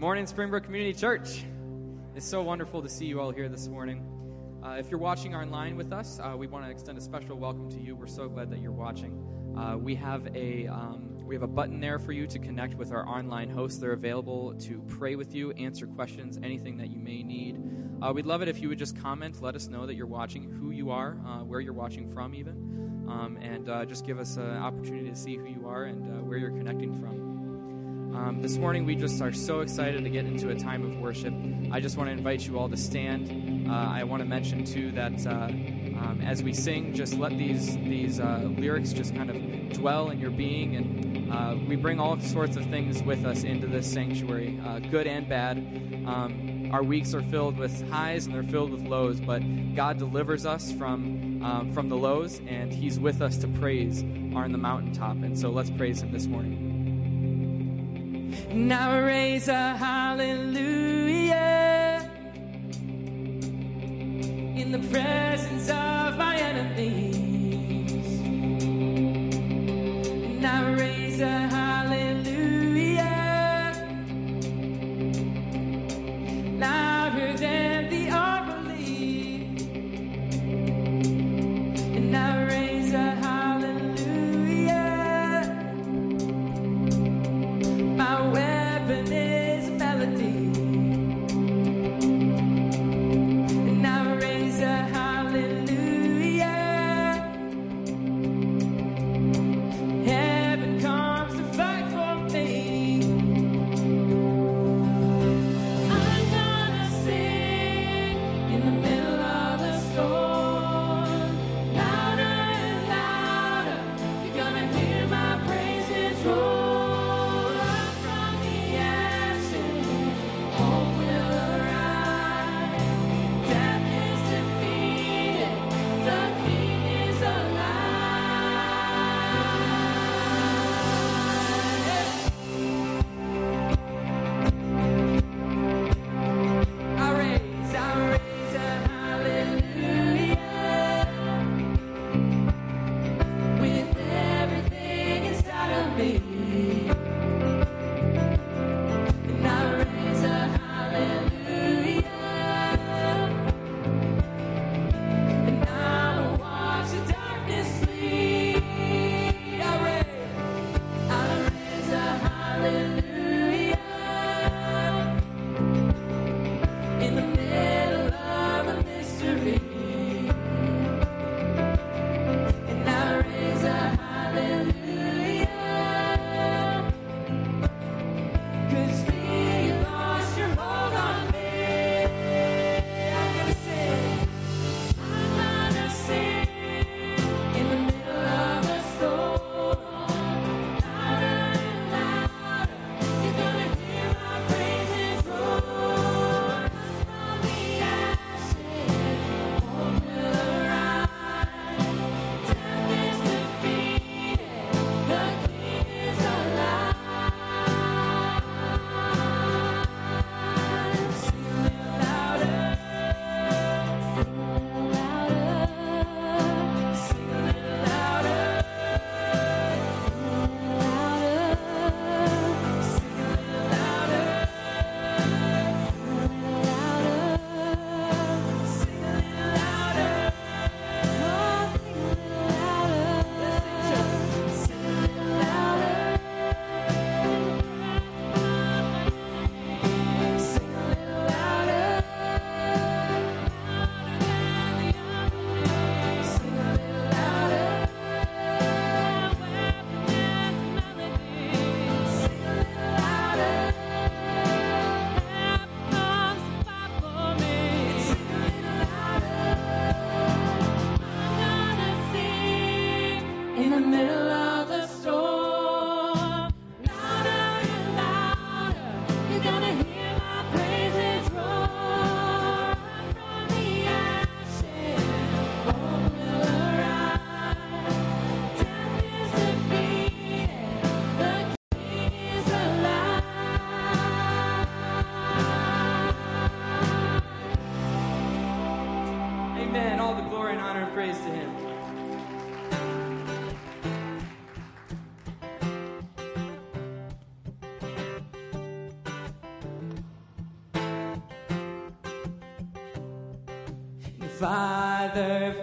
morning, Springbrook Community Church. It's so wonderful to see you all here this morning. Uh, if you're watching online with us, uh, we want to extend a special welcome to you. We're so glad that you're watching. Uh, we have a um, we have a button there for you to connect with our online hosts. They're available to pray with you, answer questions, anything that you may need. Uh, we'd love it if you would just comment, let us know that you're watching, who you are, uh, where you're watching from, even, um, and uh, just give us an opportunity to see who you are and where you're connecting from. Um, this morning, we just are so excited to get into a time of worship. I just want to invite you all to stand. Uh, I want to mention, too, that uh, um, as we sing, just let these, these uh, lyrics just kind of dwell in your being. And uh, we bring all sorts of things with us into this sanctuary, uh, good and bad. Um, our weeks are filled with highs and they're filled with lows, but God delivers us from, um, from the lows, and He's with us to praise on the mountaintop. And so let's praise Him this morning. Now raise a hallelujah in the presence of my enemies. Now raise a Father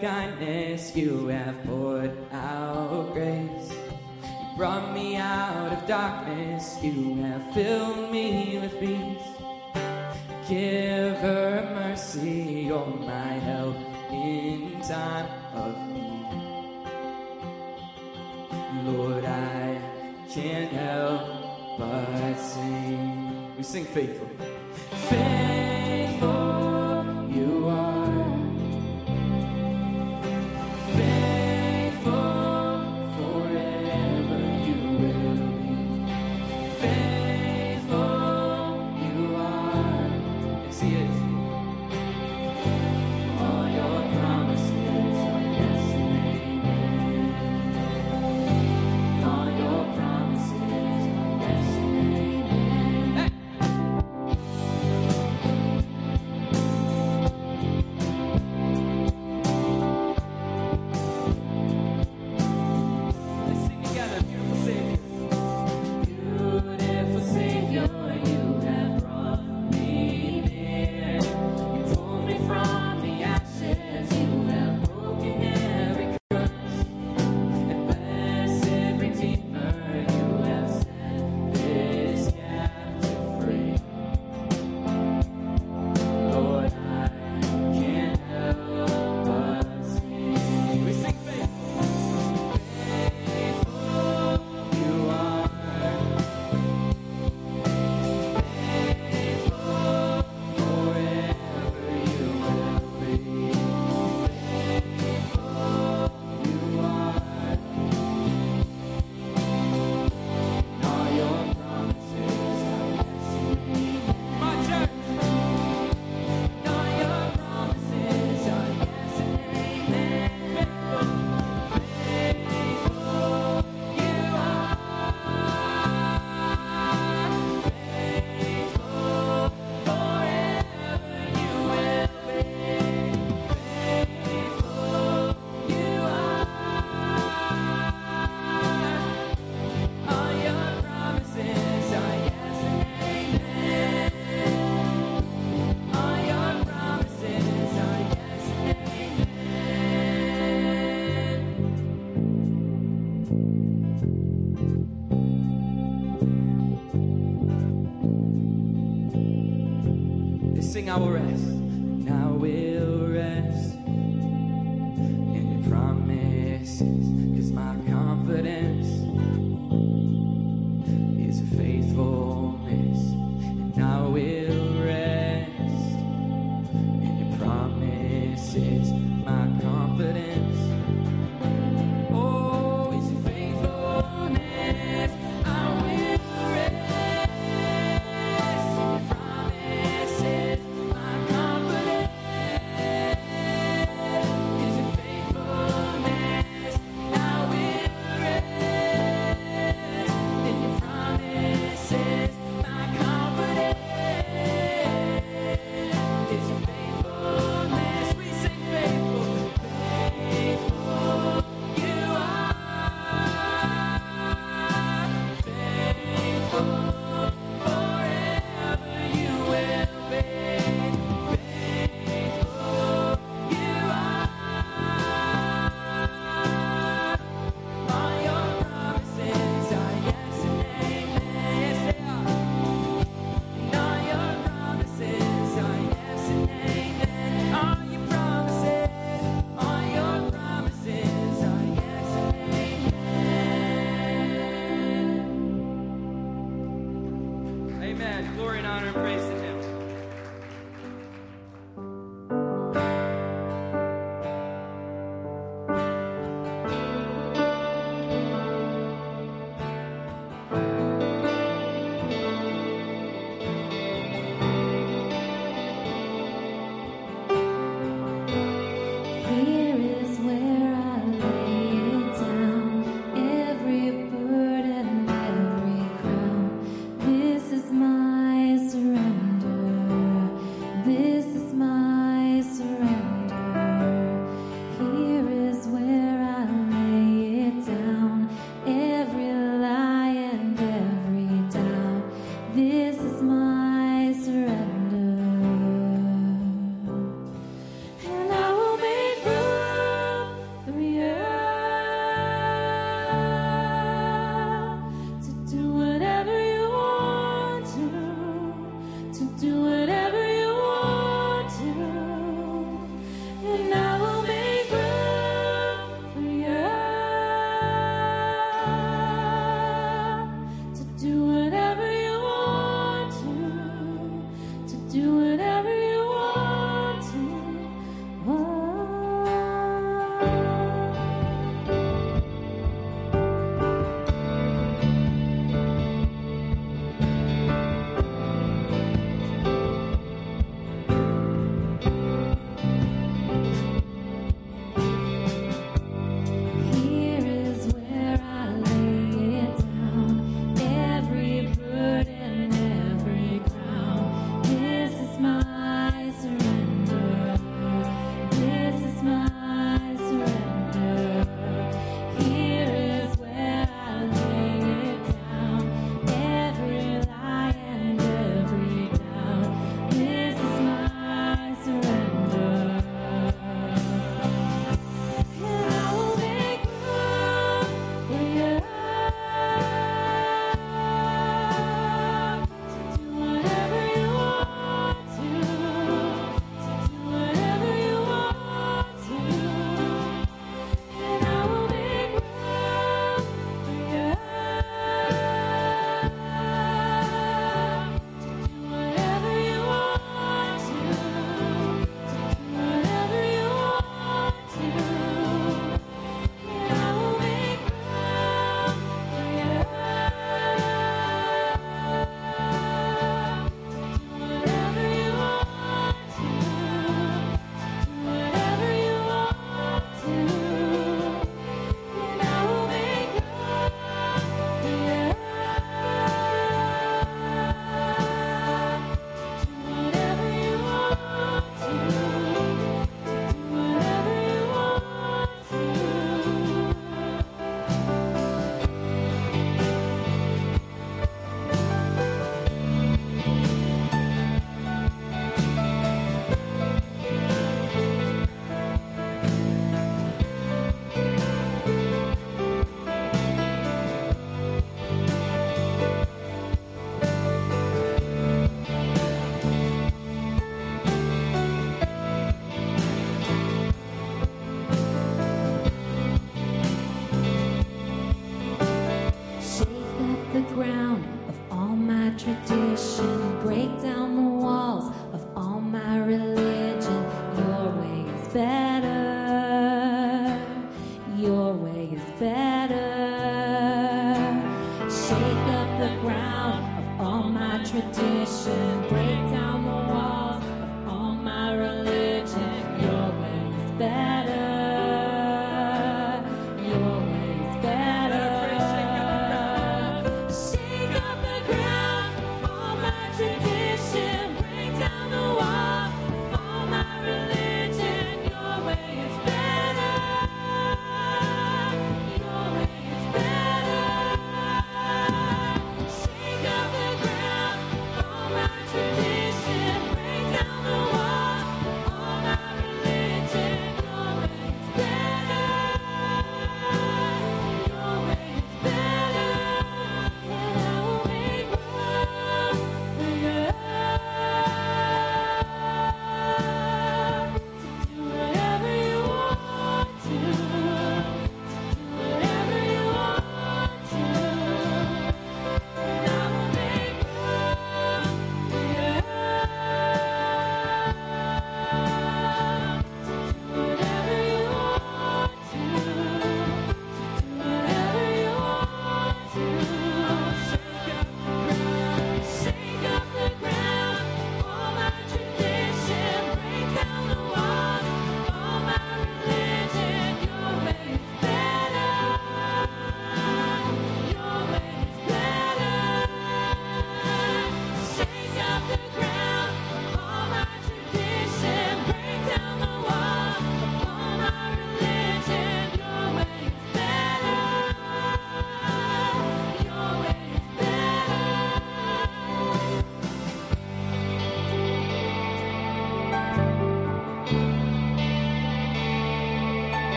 kindness, you have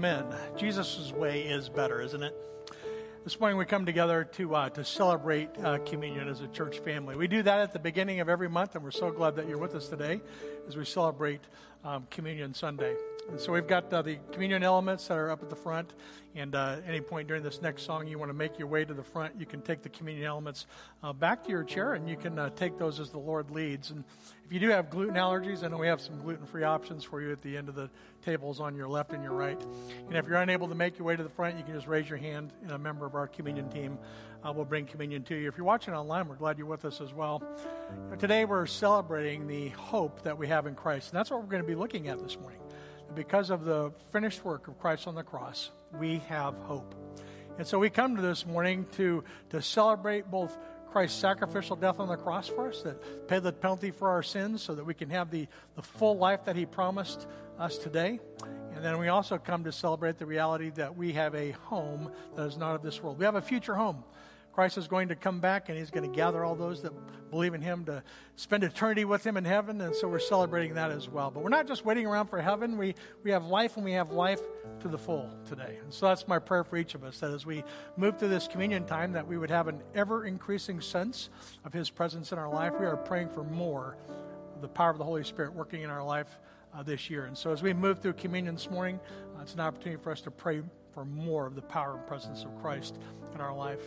Amen. Jesus' way is better, isn't it? This morning we come together to uh, to celebrate uh, communion as a church family. We do that at the beginning of every month, and we're so glad that you're with us today as we celebrate um, Communion Sunday. And so we've got uh, the communion elements that are up at the front. And uh, any point during this next song, you want to make your way to the front, you can take the communion elements uh, back to your chair, and you can uh, take those as the Lord leads. And if you do have gluten allergies, I know we have some gluten-free options for you at the end of the tables on your left and your right. And if you're unable to make your way to the front, you can just raise your hand, and a member of our communion team uh, will bring communion to you. If you're watching online, we're glad you're with us as well. Today, we're celebrating the hope that we have in Christ, and that's what we're going to be looking at this morning. Because of the finished work of Christ on the cross, we have hope. And so we come to this morning to, to celebrate both Christ's sacrificial death on the cross for us, that paid the penalty for our sins so that we can have the, the full life that He promised us today. And then we also come to celebrate the reality that we have a home that is not of this world. We have a future home. Christ is going to come back and he's going to gather all those that believe in him to spend eternity with him in heaven. And so we're celebrating that as well. But we're not just waiting around for heaven. We, we have life and we have life to the full today. And so that's my prayer for each of us that as we move through this communion time, that we would have an ever increasing sense of his presence in our life. We are praying for more of the power of the Holy Spirit working in our life uh, this year. And so as we move through communion this morning, uh, it's an opportunity for us to pray for more of the power and presence of Christ in our life.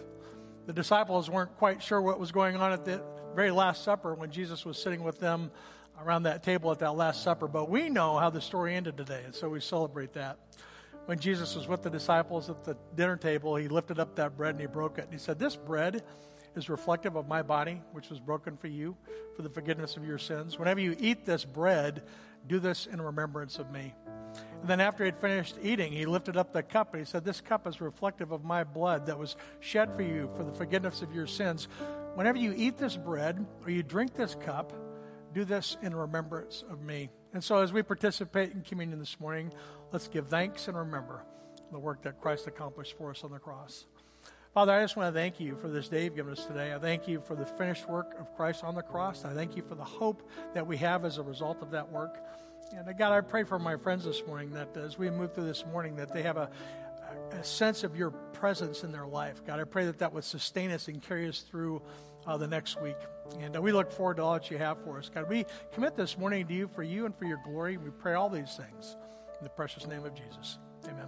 The disciples weren't quite sure what was going on at the very Last Supper when Jesus was sitting with them around that table at that Last Supper, but we know how the story ended today, and so we celebrate that. When Jesus was with the disciples at the dinner table, he lifted up that bread and he broke it, and he said, This bread is reflective of my body, which was broken for you, for the forgiveness of your sins. Whenever you eat this bread, do this in remembrance of me. And then after he had finished eating, he lifted up the cup and he said, This cup is reflective of my blood that was shed for you for the forgiveness of your sins. Whenever you eat this bread or you drink this cup, do this in remembrance of me. And so as we participate in communion this morning, let's give thanks and remember the work that Christ accomplished for us on the cross. Father, I just want to thank you for this day you've given us today. I thank you for the finished work of Christ on the cross. I thank you for the hope that we have as a result of that work. And uh, God, I pray for my friends this morning that as we move through this morning, that they have a, a sense of your presence in their life. God, I pray that that would sustain us and carry us through uh, the next week. And uh, we look forward to all that you have for us. God, we commit this morning to you for you and for your glory. We pray all these things in the precious name of Jesus. Amen.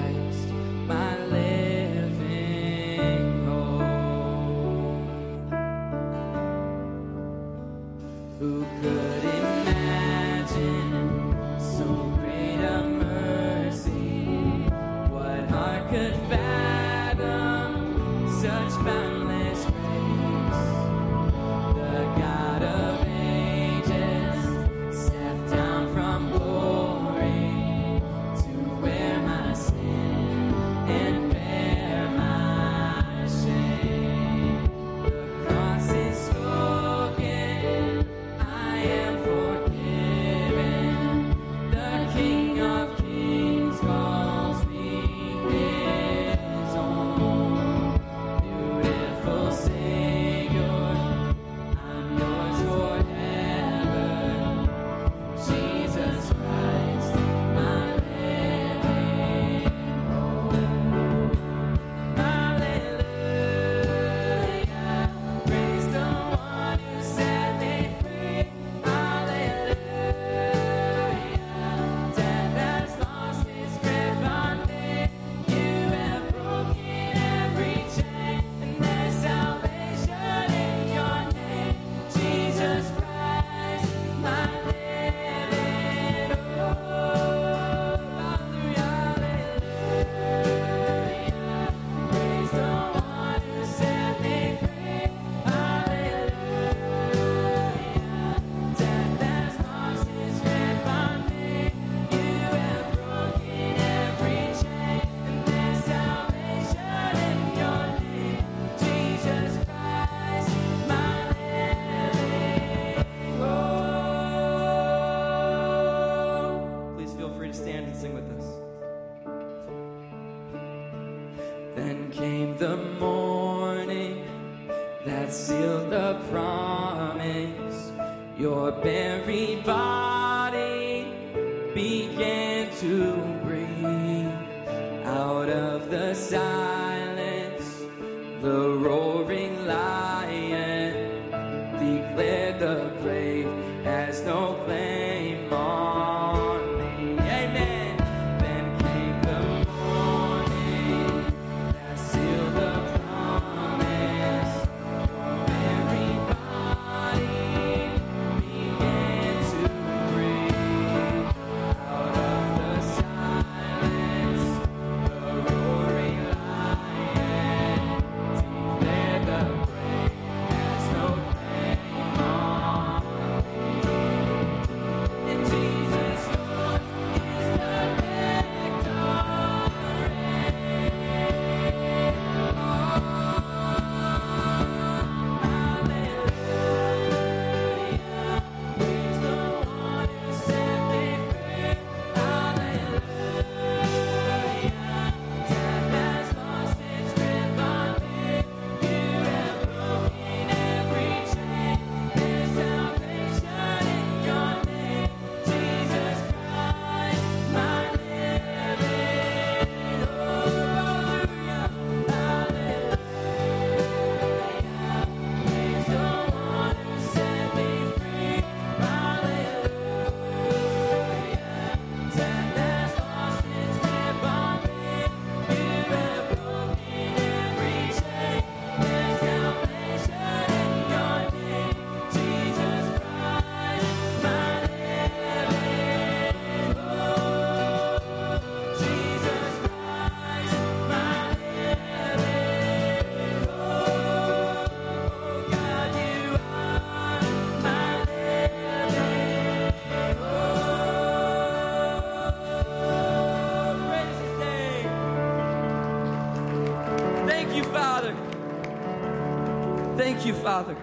Father.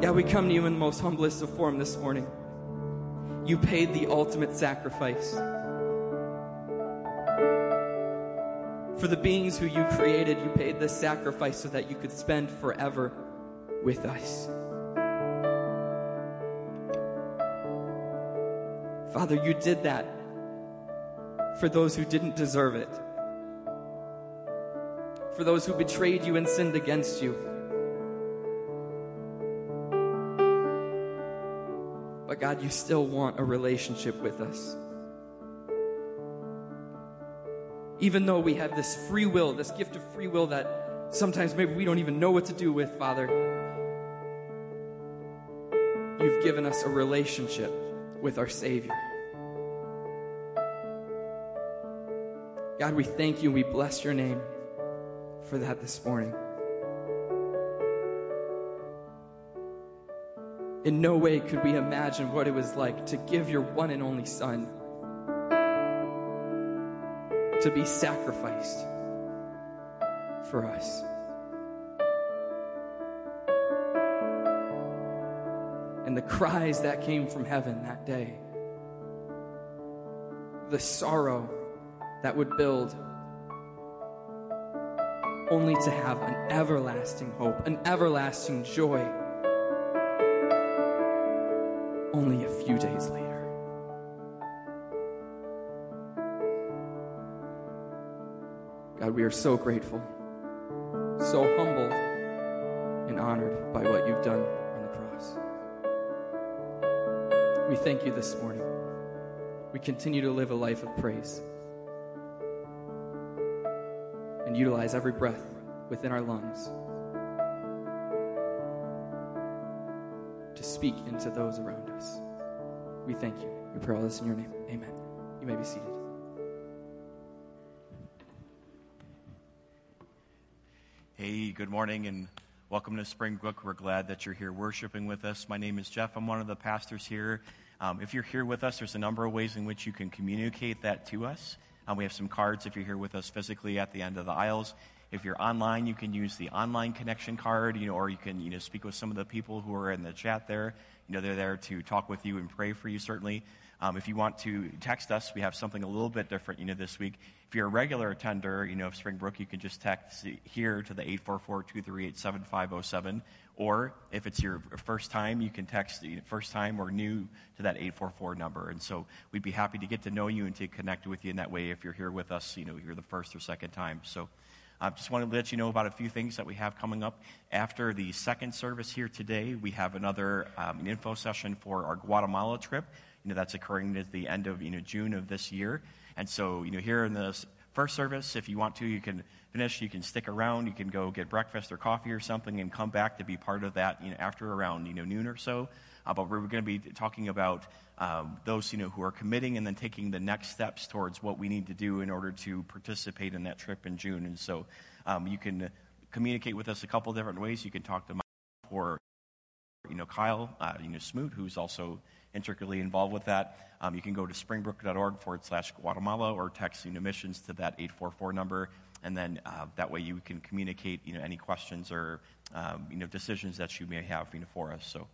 God, we come to you in the most humblest of form this morning. You paid the ultimate sacrifice. For the beings who you created, you paid the sacrifice so that you could spend forever with us. Father, you did that for those who didn't deserve it, for those who betrayed you and sinned against you. But God, you still want a relationship with us. Even though we have this free will, this gift of free will that sometimes maybe we don't even know what to do with, Father, you've given us a relationship with our Savior. God, we thank you and we bless your name for that this morning. In no way could we imagine what it was like to give your one and only Son to be sacrificed for us. And the cries that came from heaven that day, the sorrow that would build, only to have an everlasting hope, an everlasting joy, only a few days later. God, we are so grateful, so humbled, and honored by what you've done on the cross. We thank you this morning. We continue to live a life of praise and utilize every breath within our lungs speak into those around us. We thank you. We pray all this in your name. Amen. You may be seated. Hey, good morning and welcome to Springbrook. We're glad that you're here worshiping with us. My name is Jeff. I'm one of the pastors here. Um, if you're here with us, there's a number of ways in which you can communicate that to us. Um, we have some cards if you're here with us physically at the end of the aisles. If you're online, you can use the online connection card, you know, or you can, you know, speak with some of the people who are in the chat there. You know, they're there to talk with you and pray for you, certainly. Um, if you want to text us, we have something a little bit different, you know, this week. If you're a regular attender, you know, of Springbrook, you can just text here to the 844-238-7507. Or if it's your first time, you can text the first time or new to that 844 number. And so we'd be happy to get to know you and to connect with you in that way if you're here with us, you know, you're the first or second time. So I just wanted to let you know about a few things that we have coming up. After the second service here today, we have another um, info session for our Guatemala trip. You know, that's occurring at the end of, you know, June of this year. And so, you know, here in the first service, if you want to, you can finish, you can stick around, you can go get breakfast or coffee or something and come back to be part of that, you know, after around, you know, noon or so. Uh, but we're going to be talking about um, those, you know, who are committing and then taking the next steps towards what we need to do in order to participate in that trip in June. And so um, you can communicate with us a couple different ways. You can talk to Mike or, you know, Kyle, uh, you know, Smoot, who's also intricately involved with that. Um, you can go to springbrook.org forward slash Guatemala or text you know, missions to that 844 number. And then uh, that way you can communicate you know, any questions or um, you know, decisions that you may have you know, for us. So,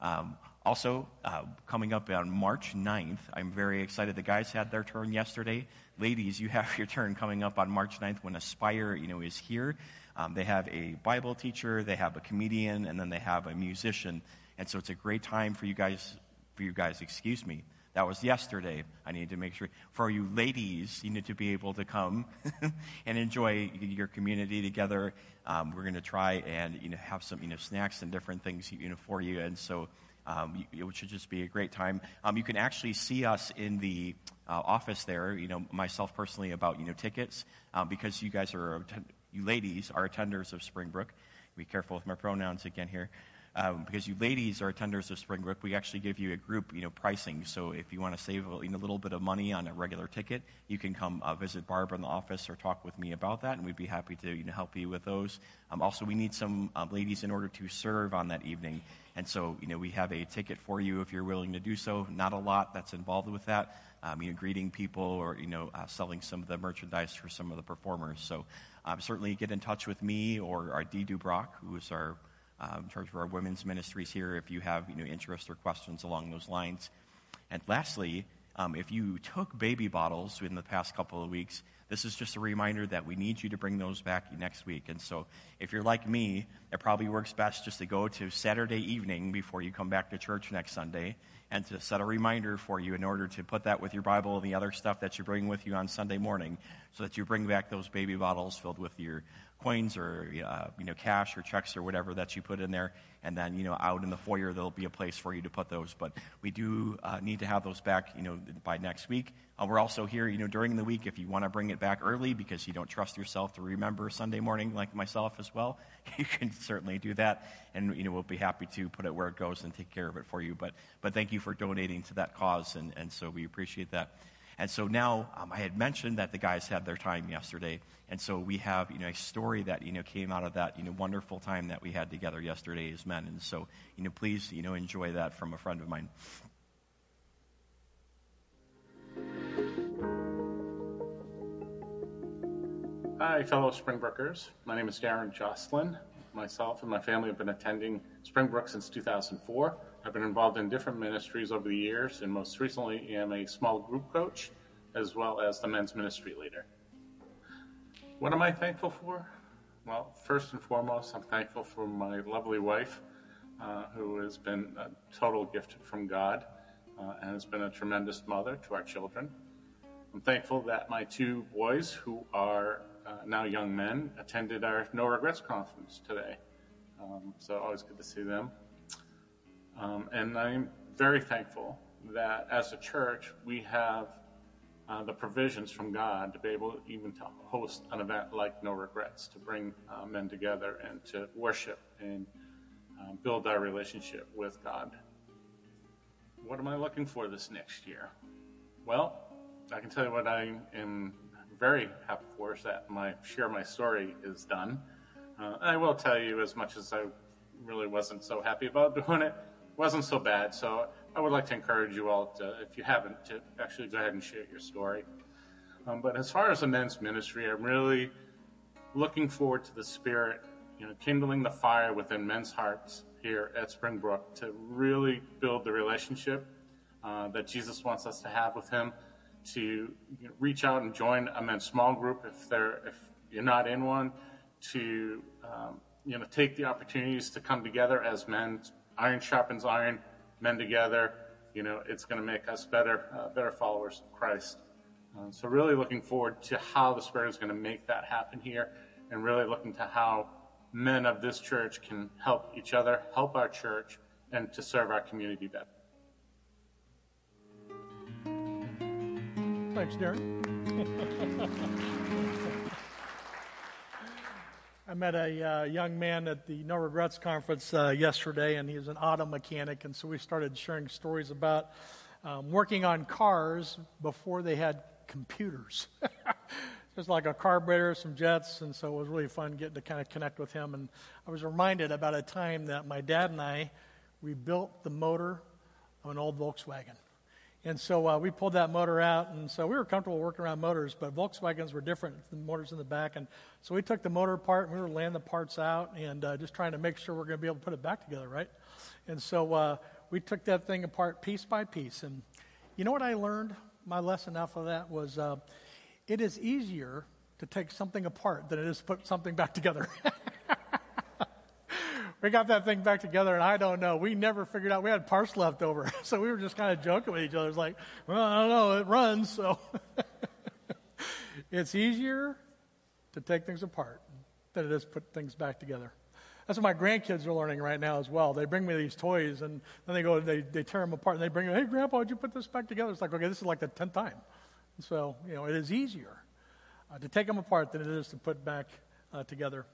um, also, uh, coming up on March 9th, I'm very excited. The guys had their turn yesterday. Ladies, you have your turn coming up on March 9th when Aspire you know, is here. Um, they have a Bible teacher, they have a comedian, and then they have a musician. And so it's a great time for you guys for you guys, excuse me. That was yesterday. I need to make sure. For you ladies, you need to be able to come and enjoy your community together. Um, we're going to try and you know have some you know snacks and different things you know for you, and so um, it should just be a great time. Um, you can actually see us in the uh, office there. You know myself personally about you know tickets um, because you guys are you ladies are attenders of Springbrook. Be careful with my pronouns again here um, because you ladies are attenders of Springbrook, we actually give you a group, you know, pricing. So if you want to save a, little bit of money on a regular ticket, you can come uh, visit Barbara in the office or talk with me about that, and we'd be happy to you know, help you with those. Um, also, we need some uh, ladies in order to serve on that evening. And so, you know, we have a ticket for you if you're willing to do so. Not a lot that's involved with that. Um, you know, greeting people or, you know, uh, selling some of the merchandise for some of the performers. So um, certainly get in touch with me or our Dee Dubrock, who is our um, in charge of our women's ministries here if you have, you know, interest or questions along those lines. And lastly, um, if you took baby bottles in the past couple of weeks, this is just a reminder that we need you to bring those back next week. And so, if you're like me, it probably works best just to go to Saturday evening before you come back to church next Sunday and to set a reminder for you in order to put that with your Bible and the other stuff that you bring with you on Sunday morning so that you bring back those baby bottles filled with your coins or uh, you know cash or checks or whatever that you put in there. And then you know out in the foyer there'll be a place for you to put those. But we do uh, need to have those back you know by next week. Uh, we're also here you know during the week if you want to bring it back early because you don't trust yourself to remember sunday morning like myself as well. You can certainly do that. And you know we'll be happy to put it where it goes and take care of it for you. But but thank you for donating to that cause. And and so we appreciate that and so now um, I had mentioned that the guys had their time yesterday, and so we have you know a story that you know came out of that you know wonderful time that we had together yesterday as men. And so you know please you know enjoy that from a friend of mine. Hi, fellow Springbrookers. My name is Darren Jocelyn. Myself and my family have been attending Springbrook since 2004. I've been involved in different ministries over the years, and most recently I am a small group coach as well as the men's ministry leader. What am I thankful for? Well, first and foremost, I'm thankful for my lovely wife, uh, who has been a total gift from God uh, and has been a tremendous mother to our children. I'm thankful that my two boys, who are uh, now young men, attended our No Regrets conference today. Um, so always good to see them. Um, and I'm very thankful that as a church, we have uh, the provisions from God to be able even to host an event like No Regrets, to bring uh, men together and to worship and uh, build our relationship with God. What am I looking for this next year? Well, I can tell you what I am very happy for is that my share my story is done. Uh, I will tell you, as much as I really wasn't so happy about doing it, wasn't so bad. So I would like to encourage you all to, if you haven't, to actually go ahead and share your story. Um, but as far as the men's ministry, I'm really looking forward to the Spirit, you know, kindling the fire within men's hearts here at Springbrook to really build the relationship uh, that Jesus wants us to have with Him. To you know, reach out and join a men's small group if they're if you're not in one. To um, you know, take the opportunities to come together as men iron sharpens iron, men together. You know, it's going to make us better, uh, better followers of Christ. Uh, so, really looking forward to how the Spirit is going to make that happen here, and really looking to how men of this church can help each other, help our church, and to serve our community better. Thanks, Darren. I met a uh, young man at the No Regrets conference uh, yesterday, and he's an auto mechanic, and so we started sharing stories about um, working on cars before they had computers. Just like a carburetor, some jets, and so it was really fun getting to kind of connect with him. And I was reminded about a time that my dad and I rebuilt the motor of an old Volkswagen. And so uh, we pulled that motor out, and so we were comfortable working around motors, but Volkswagens were different, the motors in the back. And so we took the motor apart, and we were laying the parts out and uh, just trying to make sure we're going to be able to put it back together, right? And so uh, we took that thing apart piece by piece. And you know what I learned? My lesson off of that was uh, it is easier to take something apart than it is to put something back together. we got that thing back together, and I don't know. We never figured out we had parts left over, so we were just kind of joking with each other. It's like, well, I don't know, it runs, so it's easier to take things apart than it is to put things back together. That's what my grandkids are learning right now as well. They bring me these toys, and then they go, they, they tear them apart, and they bring, me, hey, Grandpa, would you put this back together? It's like, okay, this is like the tenth time. So, you know, it is easier uh, to take them apart than it is to put back uh, together.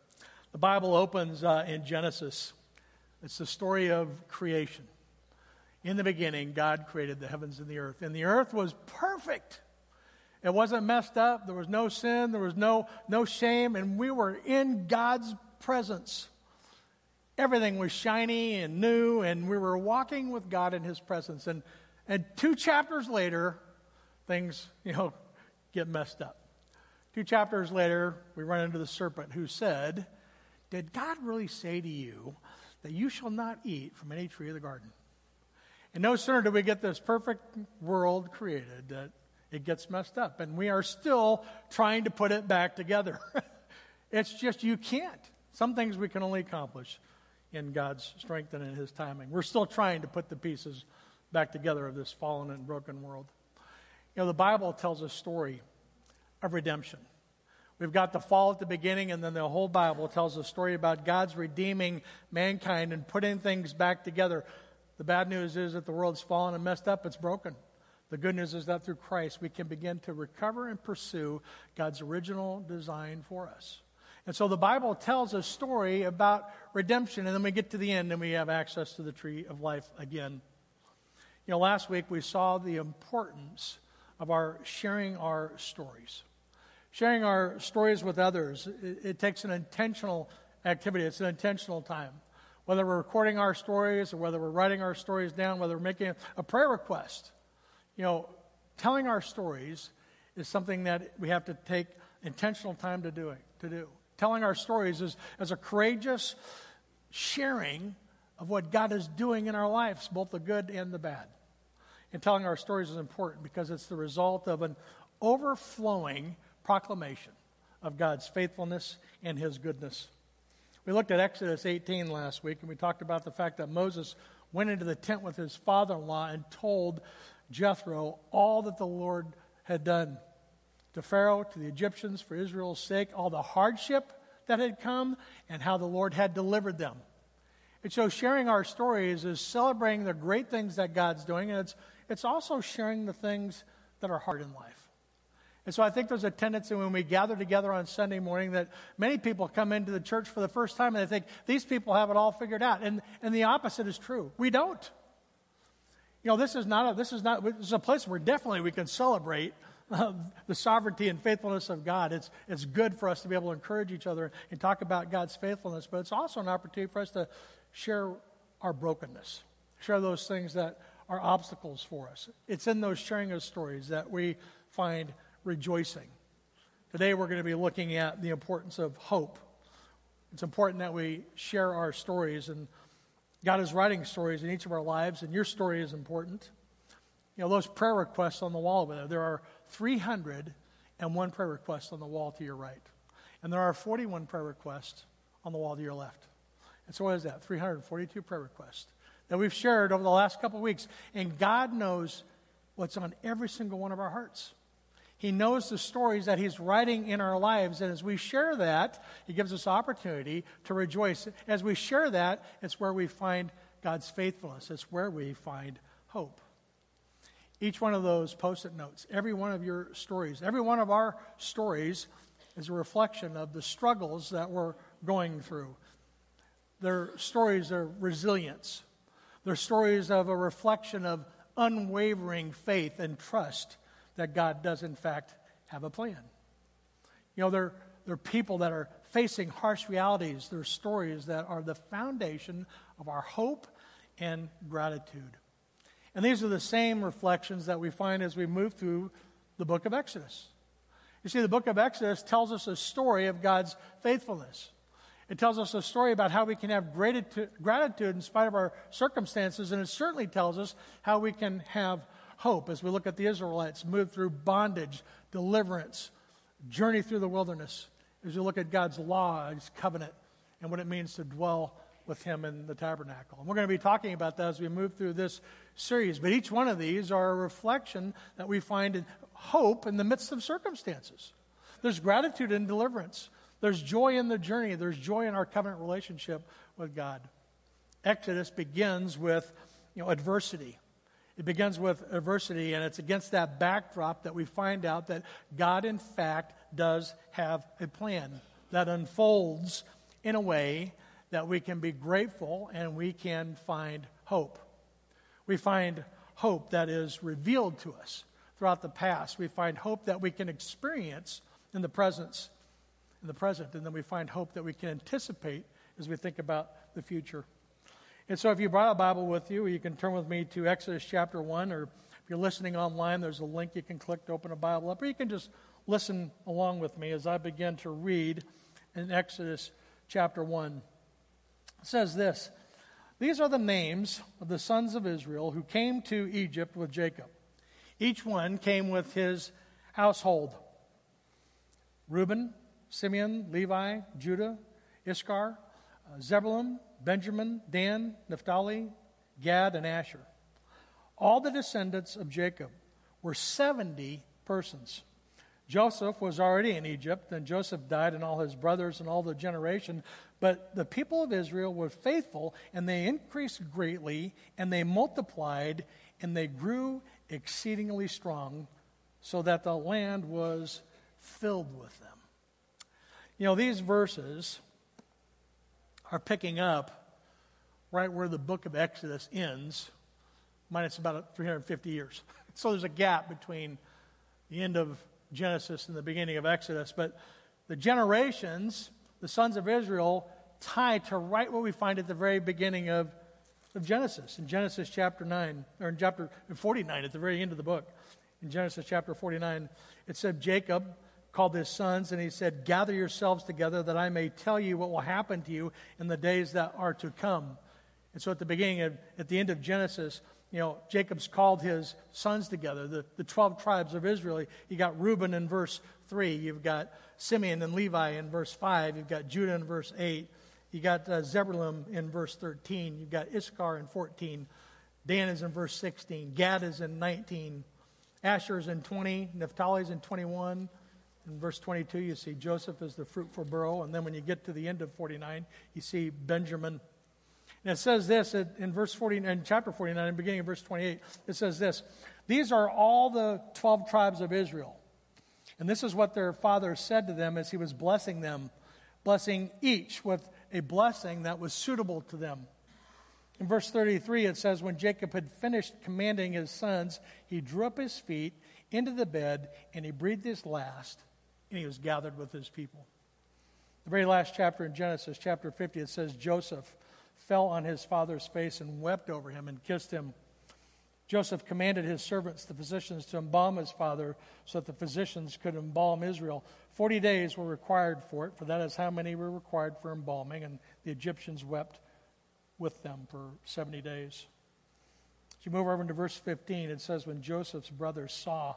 The Bible opens uh, in Genesis. It's the story of creation. In the beginning, God created the heavens and the earth, and the earth was perfect. It wasn't messed up. There was no sin. There was no, no shame, and we were in God's presence. everything was shiny and new, and we were walking with God in His presence. And, and two chapters later, things, you know, get messed up. Two chapters later, we run into the serpent who said, Did God really say to you that you shall not eat from any tree of the garden? And no sooner do we get this perfect world created that it gets messed up. And we are still trying to put it back together. it's just you can't. Some things we can only accomplish in God's strength and in His timing. We're still trying to put the pieces back together of this fallen and broken world. You know, the Bible tells a story of redemption. We've got the fall at the beginning, and then the whole Bible tells a story about God's redeeming mankind and putting things back together. The bad news is that the world's fallen and messed up, it's broken. The good news is that through Christ, we can begin to recover and pursue God's original design for us. And so the Bible tells a story about redemption, and then we get to the end and we have access to the tree of life again. You know, last week we saw the importance of our sharing our stories. Sharing our stories with others, it, it takes an intentional activity, it's an intentional time. Whether we're recording our stories or whether we're writing our stories down, whether we're making a prayer request, you know, telling our stories is something that we have to take intentional time to do. It, to do. Telling our stories is, is a courageous sharing of what God is doing in our lives, both the good and the bad. And telling our stories is important because it's the result of an overflowing proclamation of God's faithfulness and His goodness. We looked at Exodus 18 last week, and we talked about the fact that Moses went into the tent with his father in law and told Jethro all that the Lord had done to Pharaoh, to the Egyptians for Israel's sake, all the hardship that had come, and how the Lord had delivered them. And so, sharing our stories is celebrating the great things that God's doing, and it's, it's also sharing the things that are hard in life. And so I think there's a tendency when we gather together on Sunday morning that many people come into the church for the first time and they think these people have it all figured out. And, and the opposite is true. We don't. You know, this is not a, this is not, this is a place where definitely we can celebrate uh, the sovereignty and faithfulness of God. It's, it's good for us to be able to encourage each other and talk about God's faithfulness, but it's also an opportunity for us to share our brokenness, share those things that are obstacles for us. It's in those sharing of stories that we find rejoicing. Today we're going to be looking at the importance of hope. It's important that we share our stories and God is writing stories in each of our lives, and your story is important. You know, those prayer requests on the wall over there, there are 301 prayer requests on the wall to your right. And there are 41 prayer requests on the wall to your left. And so, what is that? 342 prayer requests that we've shared over the last couple of weeks. And God knows what's on every single one of our hearts. He knows the stories that He's writing in our lives. And as we share that, He gives us opportunity to rejoice. As we share that, it's where we find God's faithfulness, it's where we find hope. Each one of those post it notes, every one of your stories, every one of our stories is a reflection of the struggles that we're going through. They're stories of resilience, they're stories of a reflection of unwavering faith and trust that God does, in fact, have a plan. You know, they're, they're people that are facing harsh realities. They're stories that are the foundation of our hope and gratitude. And these are the same reflections that we find as we move through the book of Exodus. You see, the book of Exodus tells us a story of God's faithfulness. It tells us a story about how we can have gratitude in spite of our circumstances, and it certainly tells us how we can have hope as we look at the Israelites move through bondage, deliverance, journey through the wilderness, as we look at God's law, His covenant, and what it means to dwell with Him in the tabernacle. And we're going to be talking about that as we move through this series. But each one of these are a reflection that we find in hope in the midst of circumstances. There's gratitude in deliverance. There's joy in the journey. There's joy in our covenant relationship with God. Exodus begins with you know, adversity. It begins with adversity, and it's against that backdrop that we find out that God, in fact, does have a plan that unfolds in a way that we can be grateful and we can find hope. We find hope that is revealed to us throughout the past. We find hope that we can experience in the presence, in the present, and then we find hope that we can anticipate as we think about the future. And so, if you brought a Bible with you, you can turn with me to Exodus chapter 1, or if you're listening online, there's a link you can click to open a Bible up, or you can just listen along with me as I begin to read in Exodus chapter 1. It says this These are the names of the sons of Israel who came to Egypt with Jacob. Each one came with his household Reuben, Simeon, Levi, Judah, Issachar, uh, Zebulun, Benjamin, Dan, Naphtali, Gad, and Asher. All the descendants of Jacob were 70 persons. Joseph was already in Egypt, and Joseph died, and all his brothers and all the generation. But the people of Israel were faithful, and they increased greatly, and they multiplied, and they grew exceedingly strong, so that the land was filled with them. You know, these verses are picking up right where the book of Exodus ends, minus about 350 years. So there's a gap between the end of Genesis and the beginning of Exodus. But the generations, the sons of Israel, tie to right what we find at the very beginning of, of Genesis, in Genesis chapter 9, or in chapter 49, at the very end of the book. In Genesis chapter 49, it said, Jacob called his sons, and he said, Gather yourselves together that I may tell you what will happen to you in the days that are to come. And so at the beginning of, at the end of Genesis, you know, Jacob's called his sons together, the, the 12 tribes of Israel. You got Reuben in verse 3. You've got Simeon and Levi in verse 5. You've got Judah in verse 8. You got uh, Zebulun in verse 13. You've got Issachar in 14. Dan is in verse 16. Gad is in 19. Asher is in 20. Naphtali is in 21. In verse 22, you see Joseph as the fruitful burrow. And then when you get to the end of 49, you see Benjamin. And it says this in verse 40, in chapter 49, in beginning of verse 28, it says this These are all the 12 tribes of Israel. And this is what their father said to them as he was blessing them, blessing each with a blessing that was suitable to them. In verse 33, it says, When Jacob had finished commanding his sons, he drew up his feet into the bed and he breathed his last and he was gathered with his people. The very last chapter in Genesis, chapter 50, it says Joseph fell on his father's face and wept over him and kissed him. Joseph commanded his servants, the physicians, to embalm his father so that the physicians could embalm Israel. Forty days were required for it, for that is how many were required for embalming, and the Egyptians wept with them for 70 days. As you move over into verse 15, it says, When Joseph's brothers saw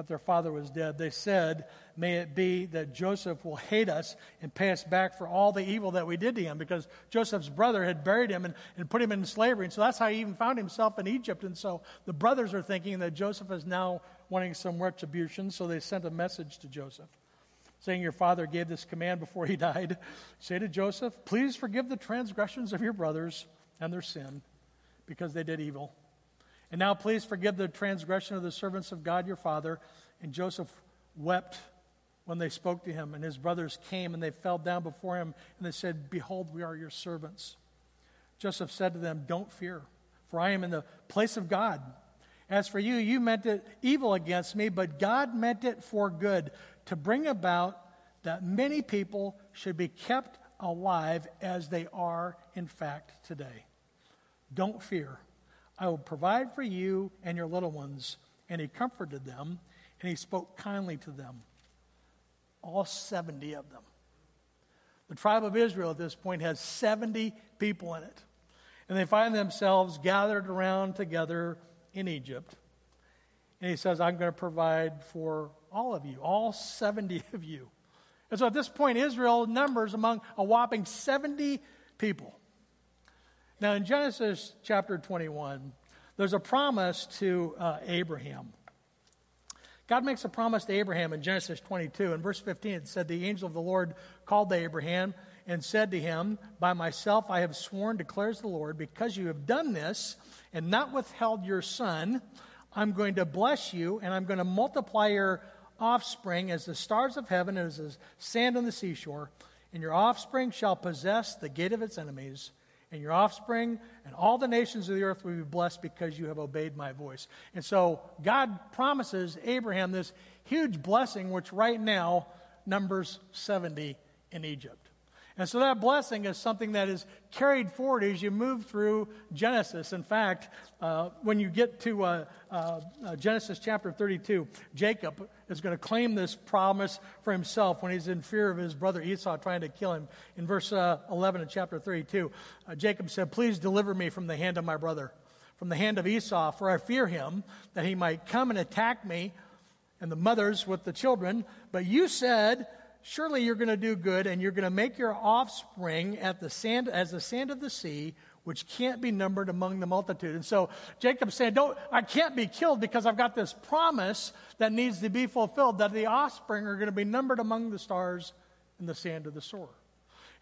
that their father was dead. They said, May it be that Joseph will hate us and pay us back for all the evil that we did to him, because Joseph's brother had buried him and, and put him in slavery. And so that's how he even found himself in Egypt. And so the brothers are thinking that Joseph is now wanting some retribution, so they sent a message to Joseph. Saying, Your father gave this command before he died. Say to Joseph, Please forgive the transgressions of your brothers and their sin, because they did evil. And now please forgive the transgression of the servants of God your Father. And Joseph wept when they spoke to him. And his brothers came and they fell down before him and they said, Behold, we are your servants. Joseph said to them, Don't fear, for I am in the place of God. As for you, you meant it evil against me, but God meant it for good, to bring about that many people should be kept alive as they are, in fact, today. Don't fear. I will provide for you and your little ones. And he comforted them, and he spoke kindly to them. All 70 of them. The tribe of Israel at this point has 70 people in it. And they find themselves gathered around together in Egypt. And he says, I'm going to provide for all of you, all 70 of you. And so at this point, Israel numbers among a whopping 70 people. Now, in Genesis chapter 21, there's a promise to uh, Abraham. God makes a promise to Abraham in Genesis 22. In verse 15, it said, The angel of the Lord called to Abraham and said to him, By myself I have sworn, declares the Lord, because you have done this and not withheld your son, I'm going to bless you and I'm going to multiply your offspring as the stars of heaven and as the sand on the seashore. And your offspring shall possess the gate of its enemies and your offspring, and all the nations of the earth will be blessed because you have obeyed my voice. And so God promises Abraham this huge blessing, which right now numbers 70 in Egypt. And so that blessing is something that is carried forward as you move through Genesis. In fact, uh, when you get to uh, uh, uh Genesis chapter 32, Jacob is going to claim this promise for himself when he's in fear of his brother Esau trying to kill him. In verse uh, 11 of chapter 32, uh, Jacob said, Please deliver me from the hand of my brother, from the hand of Esau, for I fear him that he might come and attack me and the mothers with the children. But you said, surely you're going to do good and you're going to make your offspring at the sand, as the sand of the sea, which can't be numbered among the multitude. And so Jacob's saying, Don't, I can't be killed because I've got this promise that needs to be fulfilled, that the offspring are going to be numbered among the stars in the sand of the shore.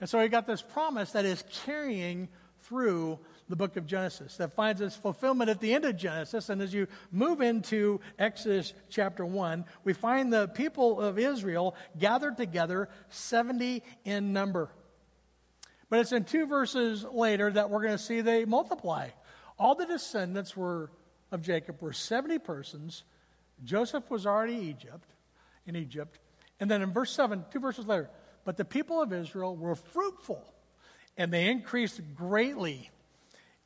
And so he got this promise that is carrying through the book of Genesis that finds its fulfillment at the end of Genesis. And as you move into Exodus chapter 1, we find the people of Israel gathered together, 70 in number. But it's in two verses later that we're going to see they multiply. All the descendants were of Jacob were 70 persons. Joseph was already Egypt, in Egypt. And then in verse 7, two verses later, but the people of Israel were fruitful and they increased greatly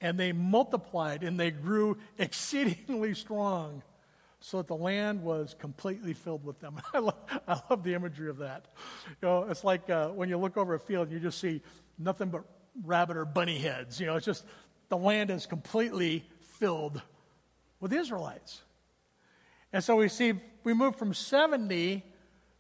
and they multiplied and they grew exceedingly strong so that the land was completely filled with them. I love, I love the imagery of that. You know, it's like uh, when you look over a field and you just see nothing but rabbit or bunny heads. You know, it's just the land is completely filled with Israelites. And so we see, we move from 70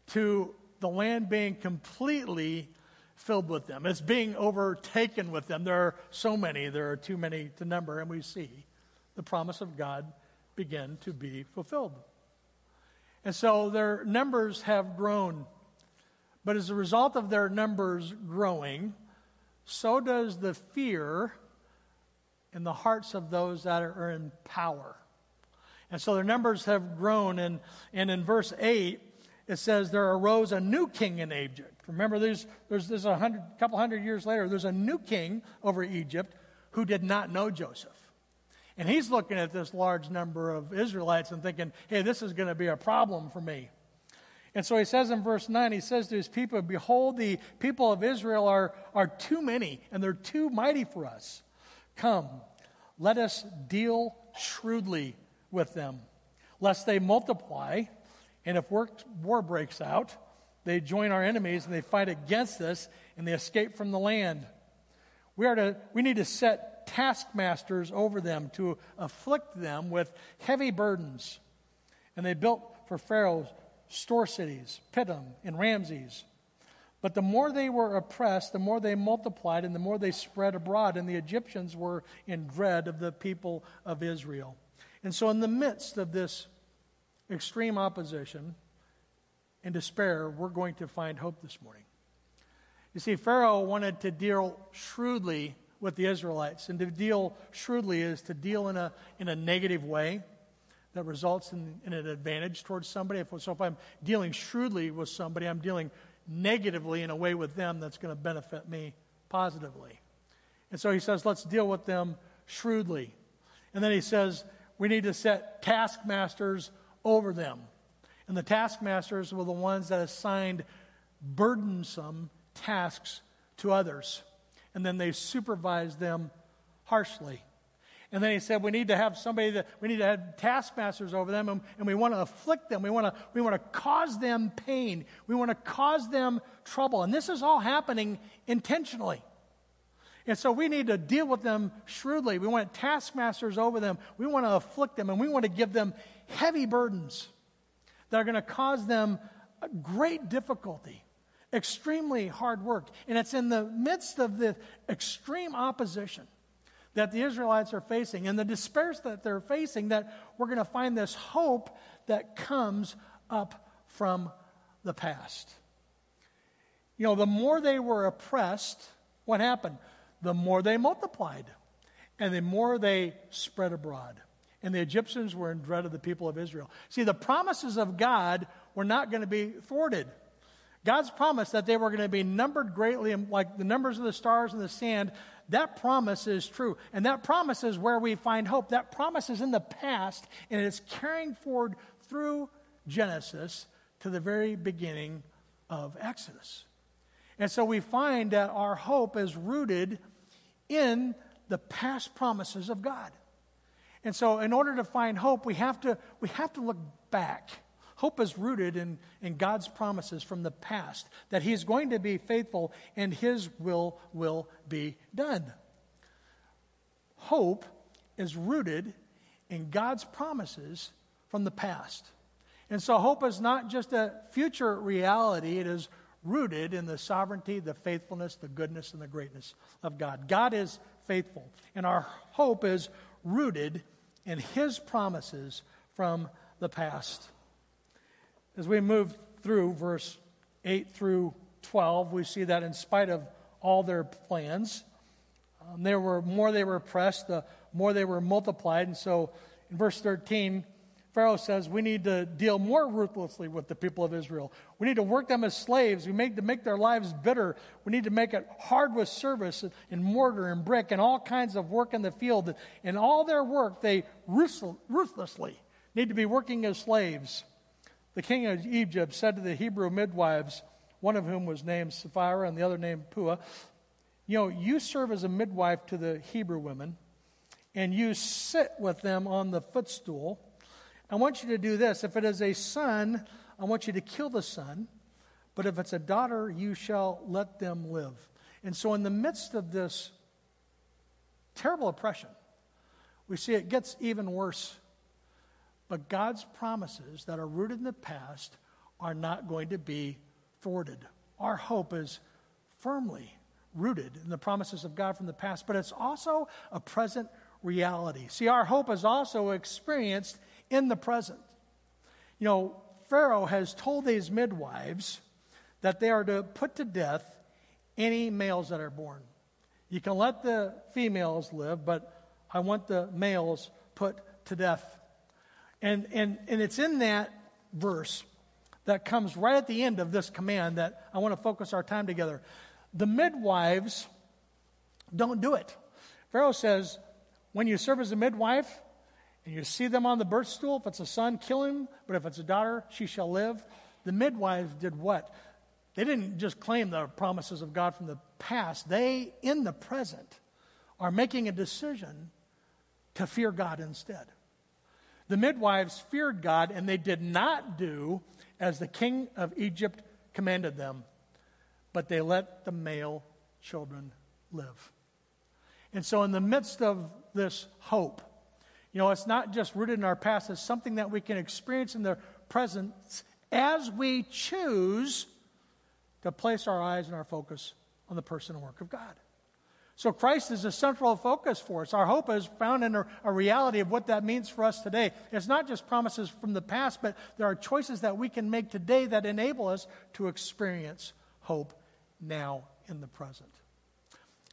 to the land being completely filled with them. It's being overtaken with them. There are so many, there are too many to number, and we see the promise of God begin to be fulfilled. And so their numbers have grown. But as a result of their numbers growing, so does the fear in the hearts of those that are in power. And so their numbers have grown. And, and in verse 8, it says, There arose a new king in Egypt Remember, there's, there's, there's a hundred, couple hundred years later, there's a new king over Egypt who did not know Joseph. And he's looking at this large number of Israelites and thinking, hey, this is going to be a problem for me. And so he says in verse 9, he says to his people, Behold, the people of Israel are, are too many, and they're too mighty for us. Come, let us deal shrewdly with them, lest they multiply, and if war, war breaks out, they join our enemies and they fight against us and they escape from the land. We, are to, we need to set taskmasters over them to afflict them with heavy burdens. And they built for Pharaoh store cities, Pithom and Ramses. But the more they were oppressed, the more they multiplied and the more they spread abroad, and the Egyptians were in dread of the people of Israel. And so, in the midst of this extreme opposition, and despair, we're going to find hope this morning. You see, Pharaoh wanted to deal shrewdly with the Israelites, and to deal shrewdly is to deal in a, in a negative way that results in, in an advantage towards somebody. If, so if I'm dealing shrewdly with somebody, I'm dealing negatively in a way with them that's going to benefit me positively. And so he says, let's deal with them shrewdly. And then he says, we need to set taskmasters over them. And the taskmasters were the ones that assigned burdensome tasks to others. And then they supervised them harshly. And then he said, we need to have somebody that, we need to have taskmasters over them, and, and we want to afflict them. We want to, we want to cause them pain. We want to cause them trouble. And this is all happening intentionally. And so we need to deal with them shrewdly. We want taskmasters over them. We want to afflict them, and we want to give them heavy burdens that are going to cause them great difficulty, extremely hard work. And it's in the midst of the extreme opposition that the Israelites are facing and the despair that they're facing that we're going to find this hope that comes up from the past. You know, the more they were oppressed, what happened? The more they multiplied and the more they spread abroad and the Egyptians were in dread of the people of Israel. See, the promises of God were not going to be thwarted. God's promise that they were going to be numbered greatly, like the numbers of the stars in the sand, that promise is true. And that promise is where we find hope. That promise is in the past, and it's carrying forward through Genesis to the very beginning of Exodus. And so we find that our hope is rooted in the past promises of God. And so in order to find hope, we have to, we have to look back. Hope is rooted in, in God's promises from the past that He's going to be faithful and His will will be done. Hope is rooted in God's promises from the past. And so hope is not just a future reality, it is rooted in the sovereignty, the faithfulness, the goodness, and the greatness of God. God is faithful, and our hope is rooted in His promises from the past. As we move through verse 8 through 12, we see that in spite of all their plans, um, there were more they were oppressed, the more they were multiplied. And so in verse 13, Pharaoh says we need to deal more ruthlessly with the people of Israel. We need to work them as slaves. We need to make their lives bitter. We need to make it hard with service and mortar and brick and all kinds of work in the field. In all their work, they ruthlessly need to be working as slaves. The king of Egypt said to the Hebrew midwives, one of whom was named Shiphrah and the other named Puah, You know, you serve as a midwife to the Hebrew women, and you sit with them on the footstool. I want you to do this. If it is a son, I want you to kill the son. But if it's a daughter, you shall let them live. And so, in the midst of this terrible oppression, we see it gets even worse but God's promises that are rooted in the past are not going to be thwarted. Our hope is firmly rooted in the promises of God from the past, but it's also a present reality. See, our hope is also experienced in the present. You know, Pharaoh has told these midwives that they are to put to death any males that are born. You can let the females live, but I want the males put to death. And, and, and it's in that verse that comes right at the end of this command that I want to focus our time together. The midwives don't do it. Pharaoh says, when you serve as a midwife and you see them on the birth stool, if it's a son, kill him, but if it's a daughter, she shall live. The midwives did what? They didn't just claim the promises of God from the past, they, in the present, are making a decision to fear God instead. The midwives feared God, and they did not do as the king of Egypt commanded them, but they let the male children live. And so, in the midst of this hope, you know, it's not just rooted in our past, it's something that we can experience in the present as we choose to place our eyes and our focus on the person and work of God. So Christ is a central focus for us. Our hope is found in a, a, reality of what that means for us today. It's not just promises from the past, but there are choices that we can make today that enable us to experience hope now in the present.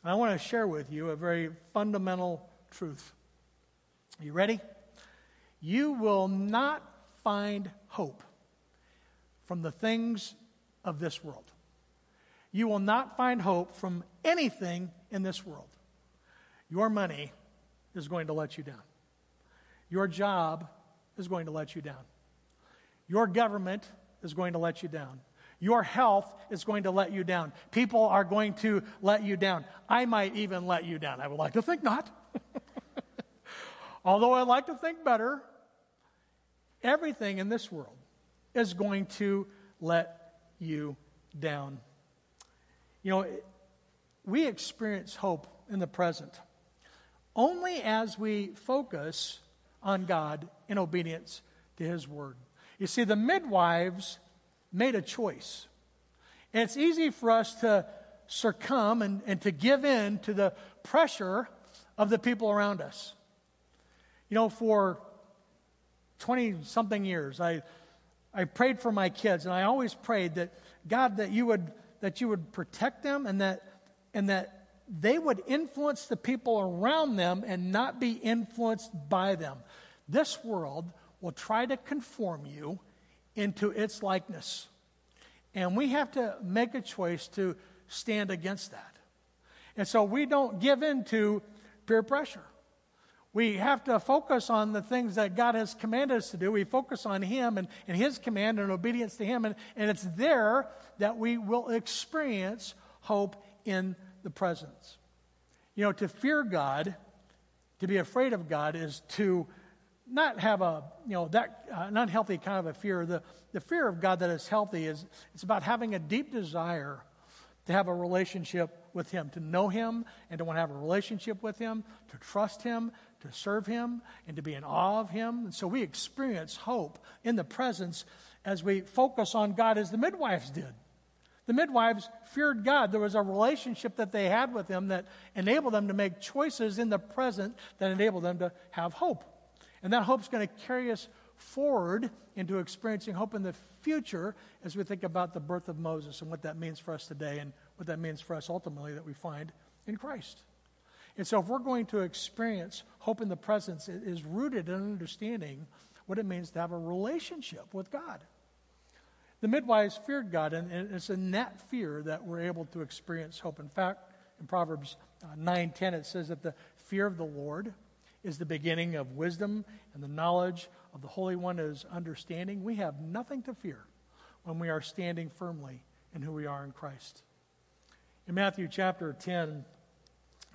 And I want to share with you a very fundamental truth. You ready? You will not find hope from the things of this world. You will not find hope from anything in this world. Your money is going to let you down. Your job is going to let you down. Your government is going to let you down. Your health is going to let you down. People are going to let you down. I might even let you down. I would like to think not. Although I like to think better, everything in this world is going to let you down. You know, we experience hope in the present only as we focus on God in obedience to His Word. You see, the midwives made a choice. And it's easy for us to succumb and, and to give in to the pressure of the people around us. You know, for 20 something years, I, I prayed for my kids, and I always prayed that, God, that you would that you would protect them and that, and that they would influence the people around them and not be influenced by them. This world will try to conform you into its likeness. And we have to make a choice to stand against that. And so we don't give in to peer pressure. we have to focus on the things that God has commanded us to do. We focus on Him and, and His command and obedience to Him. And, and it's there that we will experience hope in the presence. You know, to fear God, to be afraid of God, is to not have a, you know, that uh, an unhealthy kind of a fear. The, the fear of God that is healthy is it's about having a deep desire to have a relationship with Him, to know Him, and to want to have a relationship with Him, to trust Him, to serve Him, and to be in awe of Him. And so we experience hope in the presence as we focus on God as the midwives did. The midwives feared God. There was a relationship that they had with Him that enabled them to make choices in the present that enabled them to have hope. And that hope's going to carry us forward into experiencing hope in the future as we think about the birth of Moses and what that means for us today and what that means for us ultimately that we find in Christ. And so, if we're going to experience hope in the presence, it is rooted in understanding what it means to have a relationship with God. The midwives feared God, and it's in that fear that we're able to experience hope. In fact, in Proverbs uh, 9:10, it says that the fear of the Lord is the beginning of wisdom, and the knowledge of the Holy One is understanding. We have nothing to fear when we are standing firmly in who we are in Christ. In Matthew chapter 10,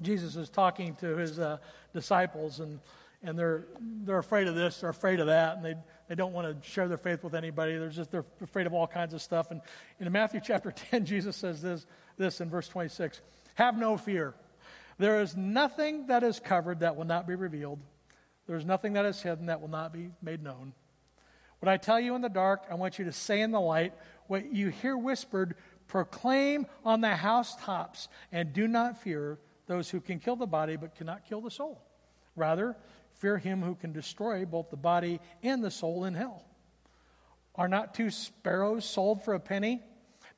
Jesus is talking to his uh, disciples, and, and they're, they're afraid of this, they're afraid of that, and they, they don't want to share their faith with anybody. They're just they're afraid of all kinds of stuff. And in Matthew chapter 10, Jesus says this, this in verse 26 Have no fear. There is nothing that is covered that will not be revealed. There is nothing that is hidden that will not be made known. What I tell you in the dark, I want you to say in the light. What you hear whispered, proclaim on the housetops, and do not fear those who can kill the body but cannot kill the soul. Rather, fear him who can destroy both the body and the soul in hell. Are not two sparrows sold for a penny?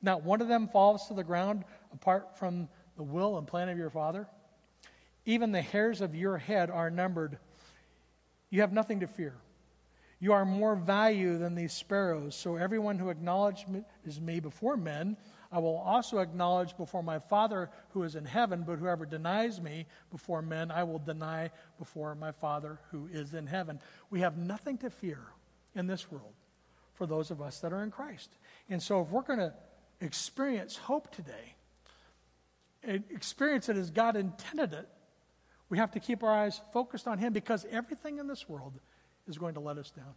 Not one of them falls to the ground apart from the will and plan of your Father? Even the hairs of your head are numbered. You have nothing to fear. You are more value than these sparrows. So everyone who acknowledges me before men, I will also acknowledge before my Father who is in heaven. But whoever denies me before men, I will deny before my Father who is in heaven. We have nothing to fear in this world for those of us that are in Christ. And so if we're going to experience hope today, experience it as God intended it, we have to keep our eyes focused on Him because everything in this world is going to let us down.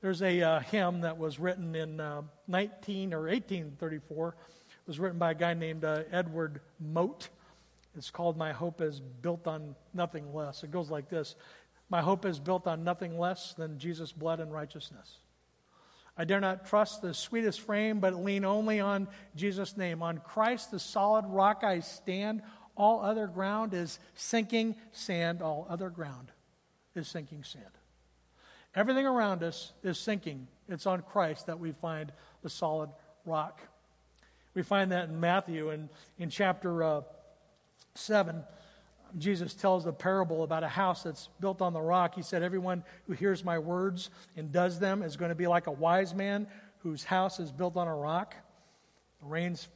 There's a uh, hymn that was written in uh, 19 or 1834. It was written by a guy named uh, Edward Mote. It's called My Hope is Built on Nothing Less. It goes like this My hope is built on nothing less than Jesus' blood and righteousness. I dare not trust the sweetest frame, but lean only on Jesus' name. On Christ, the solid rock, I stand. All other ground is sinking sand. All other ground is sinking sand. Everything around us is sinking. It's on Christ that we find the solid rock. We find that in Matthew in, in chapter uh, 7. Jesus tells a parable about a house that's built on the rock. He said, Everyone who hears my words and does them is going to be like a wise man whose house is built on a rock. The rains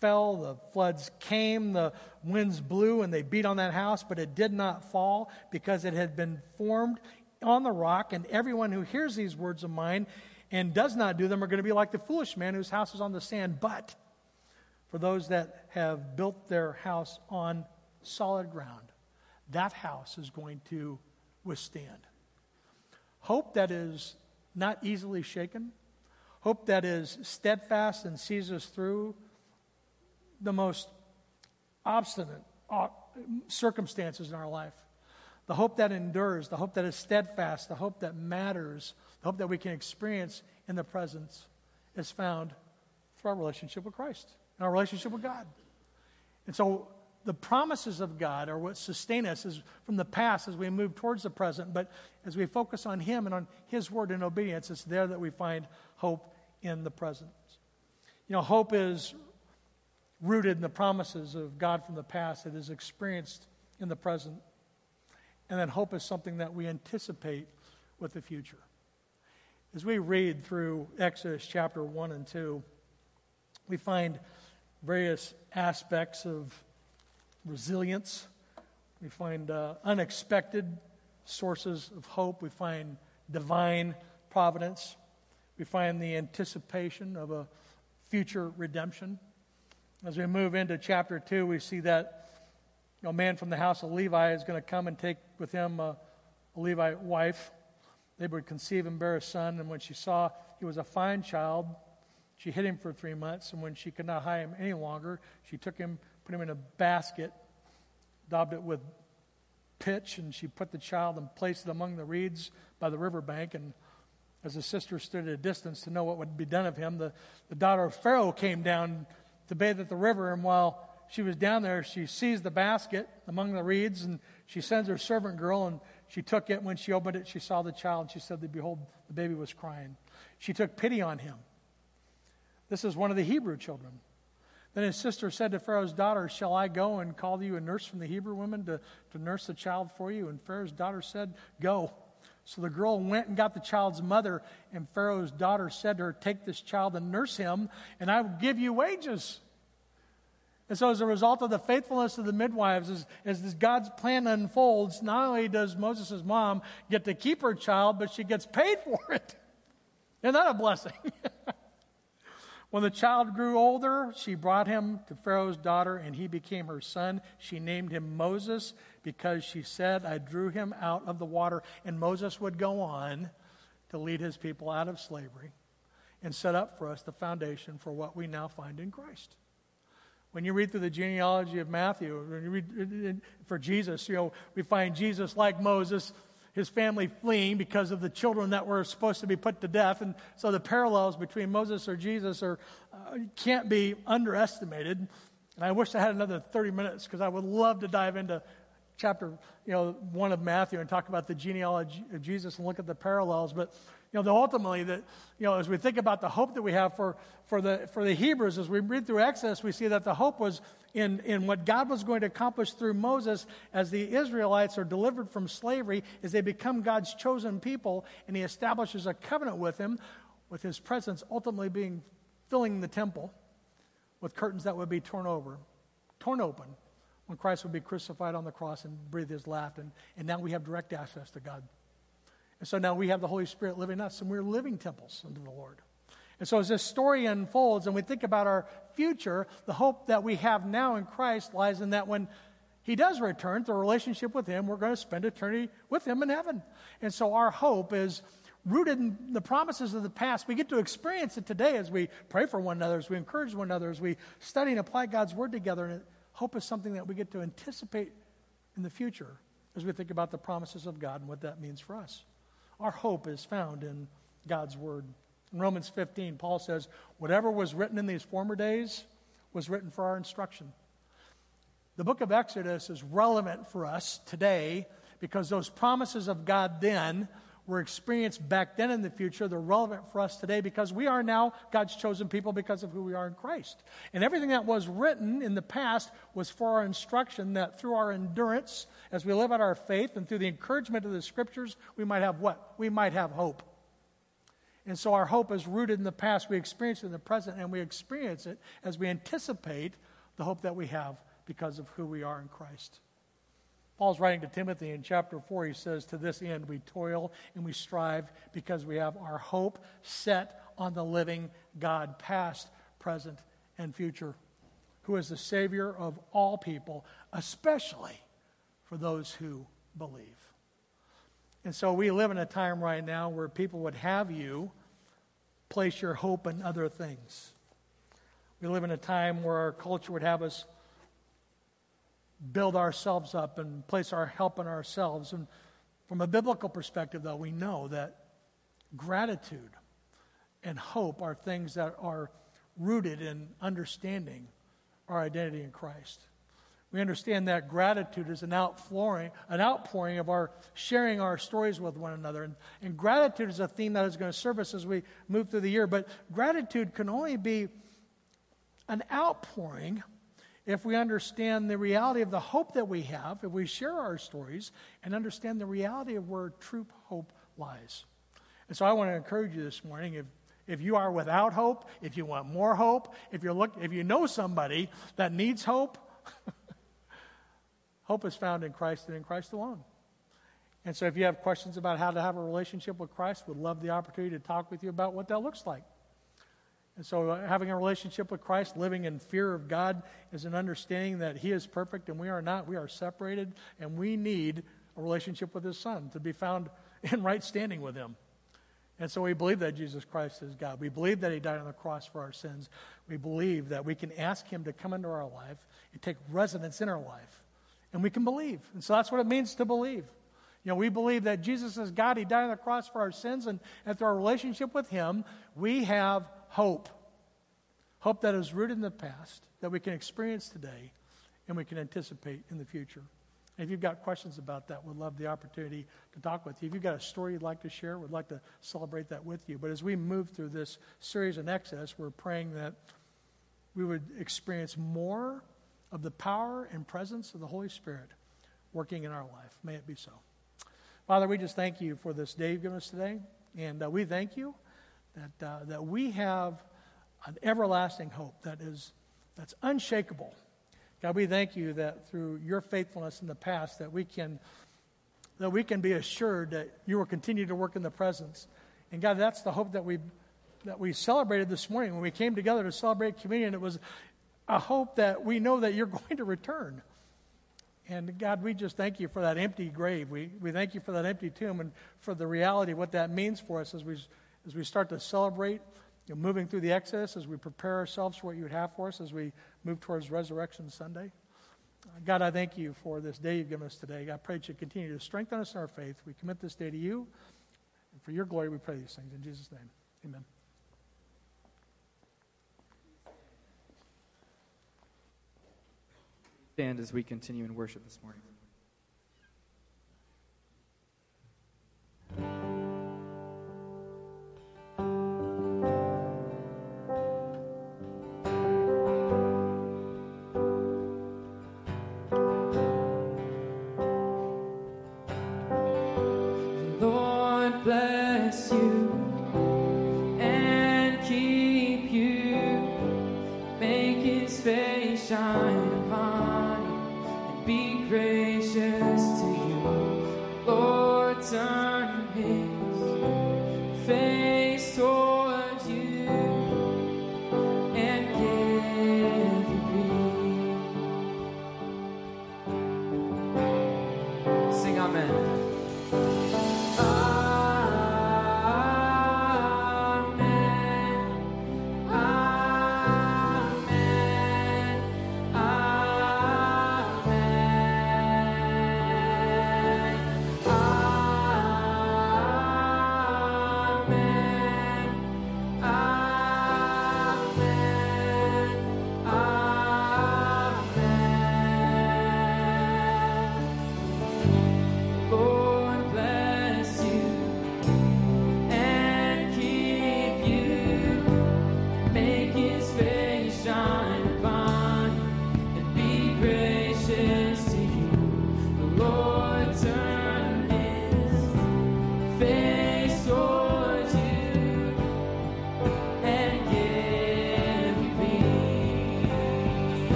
fell, the floods came, the winds blew, and they beat on that house, but it did not fall because it had been formed on the rock. And everyone who hears these words of mine and does not do them are going to be like the foolish man whose house is on the sand. But for those that have built their house on solid ground, that house is going to withstand. Hope that is not easily shaken, hope that is steadfast and sees us through the most obstinate uh, circumstances in our life. The hope that endures, the hope that is steadfast, the hope that matters, the hope that we can experience in the presence is found through our relationship with Christ and our relationship with God. And so the promises of God are what sustain us as, from the past as we move towards the present. But as we focus on Him and on His word and obedience, it's there that we find hope in the present. You know, hope is rooted in the promises of God from the past that is experienced in the present. And then hope is something that we anticipate with the future. As we read through Exodus chapter 1 and 2, we find various aspects of resilience. We find uh, unexpected sources of hope. We find divine providence. We find the anticipation of a future redemption. As we move into chapter 2, we see that a man from the house of Levi is going to come and take with him a, a Levite wife. They would conceive and bear a son, and when she saw he was a fine child, she hid him for three months, and when she could not hide him any longer, she took him, put him in a basket, daubed it with pitch, and she put the child and placed it among the reeds by the riverbank. And as the sister stood at a distance to know what would be done of him, the, the daughter of Pharaoh came down to bathe at the river, and while she was down there, she sees the basket among the reeds, and she sends her servant girl, and she took it. When she opened it, she saw the child, and she said, Behold, the baby was crying. She took pity on him. This is one of the Hebrew children. Then his sister said to Pharaoh's daughter, Shall I go and call you a nurse from the Hebrew women to, to nurse the child for you? And Pharaoh's daughter said, Go. So the girl went and got the child's mother, and Pharaoh's daughter said to her, Take this child and nurse him, and I will give you wages. And so, as a result of the faithfulness of the midwives, as, as God's plan unfolds, not only does Moses' mom get to keep her child, but she gets paid for it. Isn't that a blessing? when the child grew older, she brought him to Pharaoh's daughter, and he became her son. She named him Moses because she said, I drew him out of the water. And Moses would go on to lead his people out of slavery and set up for us the foundation for what we now find in Christ. When you read through the genealogy of Matthew, when you read for Jesus, you know, we find Jesus like Moses, his family fleeing because of the children that were supposed to be put to death. And so the parallels between Moses or Jesus are, uh, can't be underestimated. And I wish I had another 30 minutes because I would love to dive into chapter you know, 1 of Matthew and talk about the genealogy of Jesus and look at the parallels. But you know, ultimately, that, you know, as we think about the hope that we have for, for, the, for the Hebrews, as we read through Exodus, we see that the hope was in, in what God was going to accomplish through Moses as the Israelites are delivered from slavery, as they become God's chosen people, and he establishes a covenant with them, with his presence ultimately being filling the temple with curtains that would be torn over, torn open when Christ would be crucified on the cross and breathe his last. And, and now we have direct access to God. And so now we have the Holy Spirit living in us, and we're living temples unto the Lord. And so as this story unfolds and we think about our future, the hope that we have now in Christ lies in that when he does return to a relationship with him, we're going to spend eternity with him in heaven. And so our hope is rooted in the promises of the past. We get to experience it today as we pray for one another, as we encourage one another, as we study and apply God's word together. And hope is something that we get to anticipate in the future as we think about the promises of God and what that means for us. Our hope is found in God's Word. In Romans 15, Paul says, Whatever was written in these former days was written for our instruction. The book of Exodus is relevant for us today because those promises of God then were experienced back then in the future, they're relevant for us today because we are now God's chosen people because of who we are in Christ. And everything that was written in the past was for our instruction that through our endurance, as we live out our faith, and through the encouragement of the scriptures, we might have what? We might have hope. And so our hope is rooted in the past. We experience it in the present, and we experience it as we anticipate the hope that we have because of who we are in Christ. Paul's writing to Timothy in chapter 4. He says, To this end we toil and we strive because we have our hope set on the living God, past, present, and future, who is the Savior of all people, especially for those who believe. And so we live in a time right now where people would have you place your hope in other things. We live in a time where our culture would have us build ourselves up and place our help in ourselves. And from a biblical perspective, though, we know that gratitude and hope are things that are rooted in understanding our identity in Christ. We understand that gratitude is an outpouring, an outpouring of our sharing our stories with one another. And, and gratitude is a theme that is going to serve us as we move through the year. But gratitude can only be an outpouring if we understand the reality of the hope that we have, if we share our stories and understand the reality of where true hope lies. And so I want to encourage you this morning if, if you are without hope, if you want more hope, if, you're look, if you know somebody that needs hope, hope is found in Christ and in Christ alone. And so if you have questions about how to have a relationship with Christ, would love the opportunity to talk with you about what that looks like. And so uh, having a relationship with Christ, living in fear of God, is an understanding that He is perfect and we are not. We are separated, and we need a relationship with His Son to be found in right standing with Him. And so we believe that Jesus Christ is God. We believe that He died on the cross for our sins. We believe that we can ask Him to come into our life and take residence in our life. And we can believe. And so that's what it means to believe. You know, we believe that Jesus is God. He died on the cross for our sins, and, and through our relationship with Him, we have hope. Hope that is rooted in the past, that we can experience today, and we can anticipate in the future. And if you've got questions about that, we'd love the opportunity to talk with you. If you've got a story you'd like to share, we'd like to celebrate that with you. But as we move through this series in Exodus, we're praying that we would experience more of the power and presence of the Holy Spirit working in our life. May it be so. Father, we just thank you for this day you've given us today. And uh, we thank you that, uh, that we have an everlasting hope that is, that's unshakable. God, we thank you that through your faithfulness in the past that we can, that we can be assured that you will continue to work in the presence. And God, that's the hope that we, that we celebrated this morning when we came together to celebrate communion. It was a hope that we know that you're going to return. And God, we just thank you for that empty grave. We, we thank you for that empty tomb and for the reality, what that means for us as we, as we start to celebrate you know, moving through the Exodus, as we prepare ourselves for what you would have for us as we move towards Resurrection Sunday. Uh, God, I thank you for this day you've given us today. God, I pray that you continue to strengthen us in our faith. We commit this day to you. And for your glory, we pray these things. In Jesus' name, amen. Stand as we continue in worship this morning.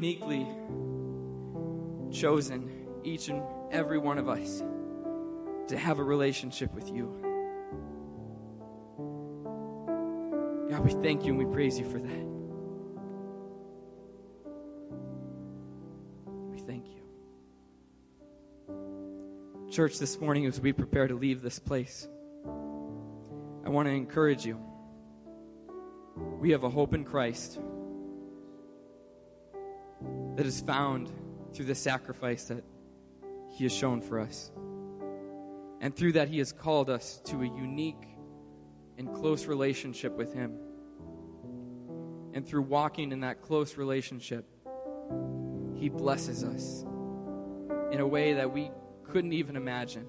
Uniquely chosen each and every one of us to have a relationship with you. God, we thank you and we praise you for that. We thank you. Church, this morning as we prepare to leave this place, I want to encourage you. We have a hope in Christ that is found through the sacrifice that He has shown for us. And through that, He has called us to a unique and close relationship with Him. And through walking in that close relationship, He blesses us in a way that we couldn't even imagine.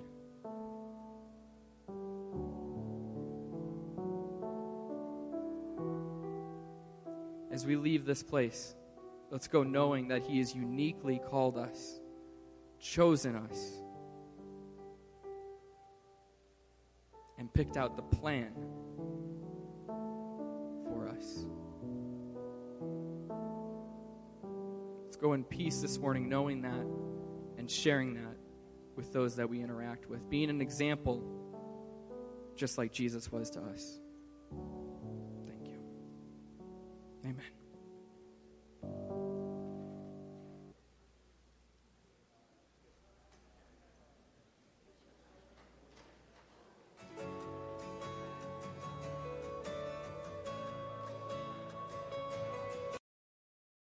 As we leave this place, let's go knowing that He has uniquely called us, chosen us, and picked out the plan for us. Let's go in peace this morning, knowing that and sharing that with those that we interact with, being an example just like Jesus was to us. Thank you. Amen.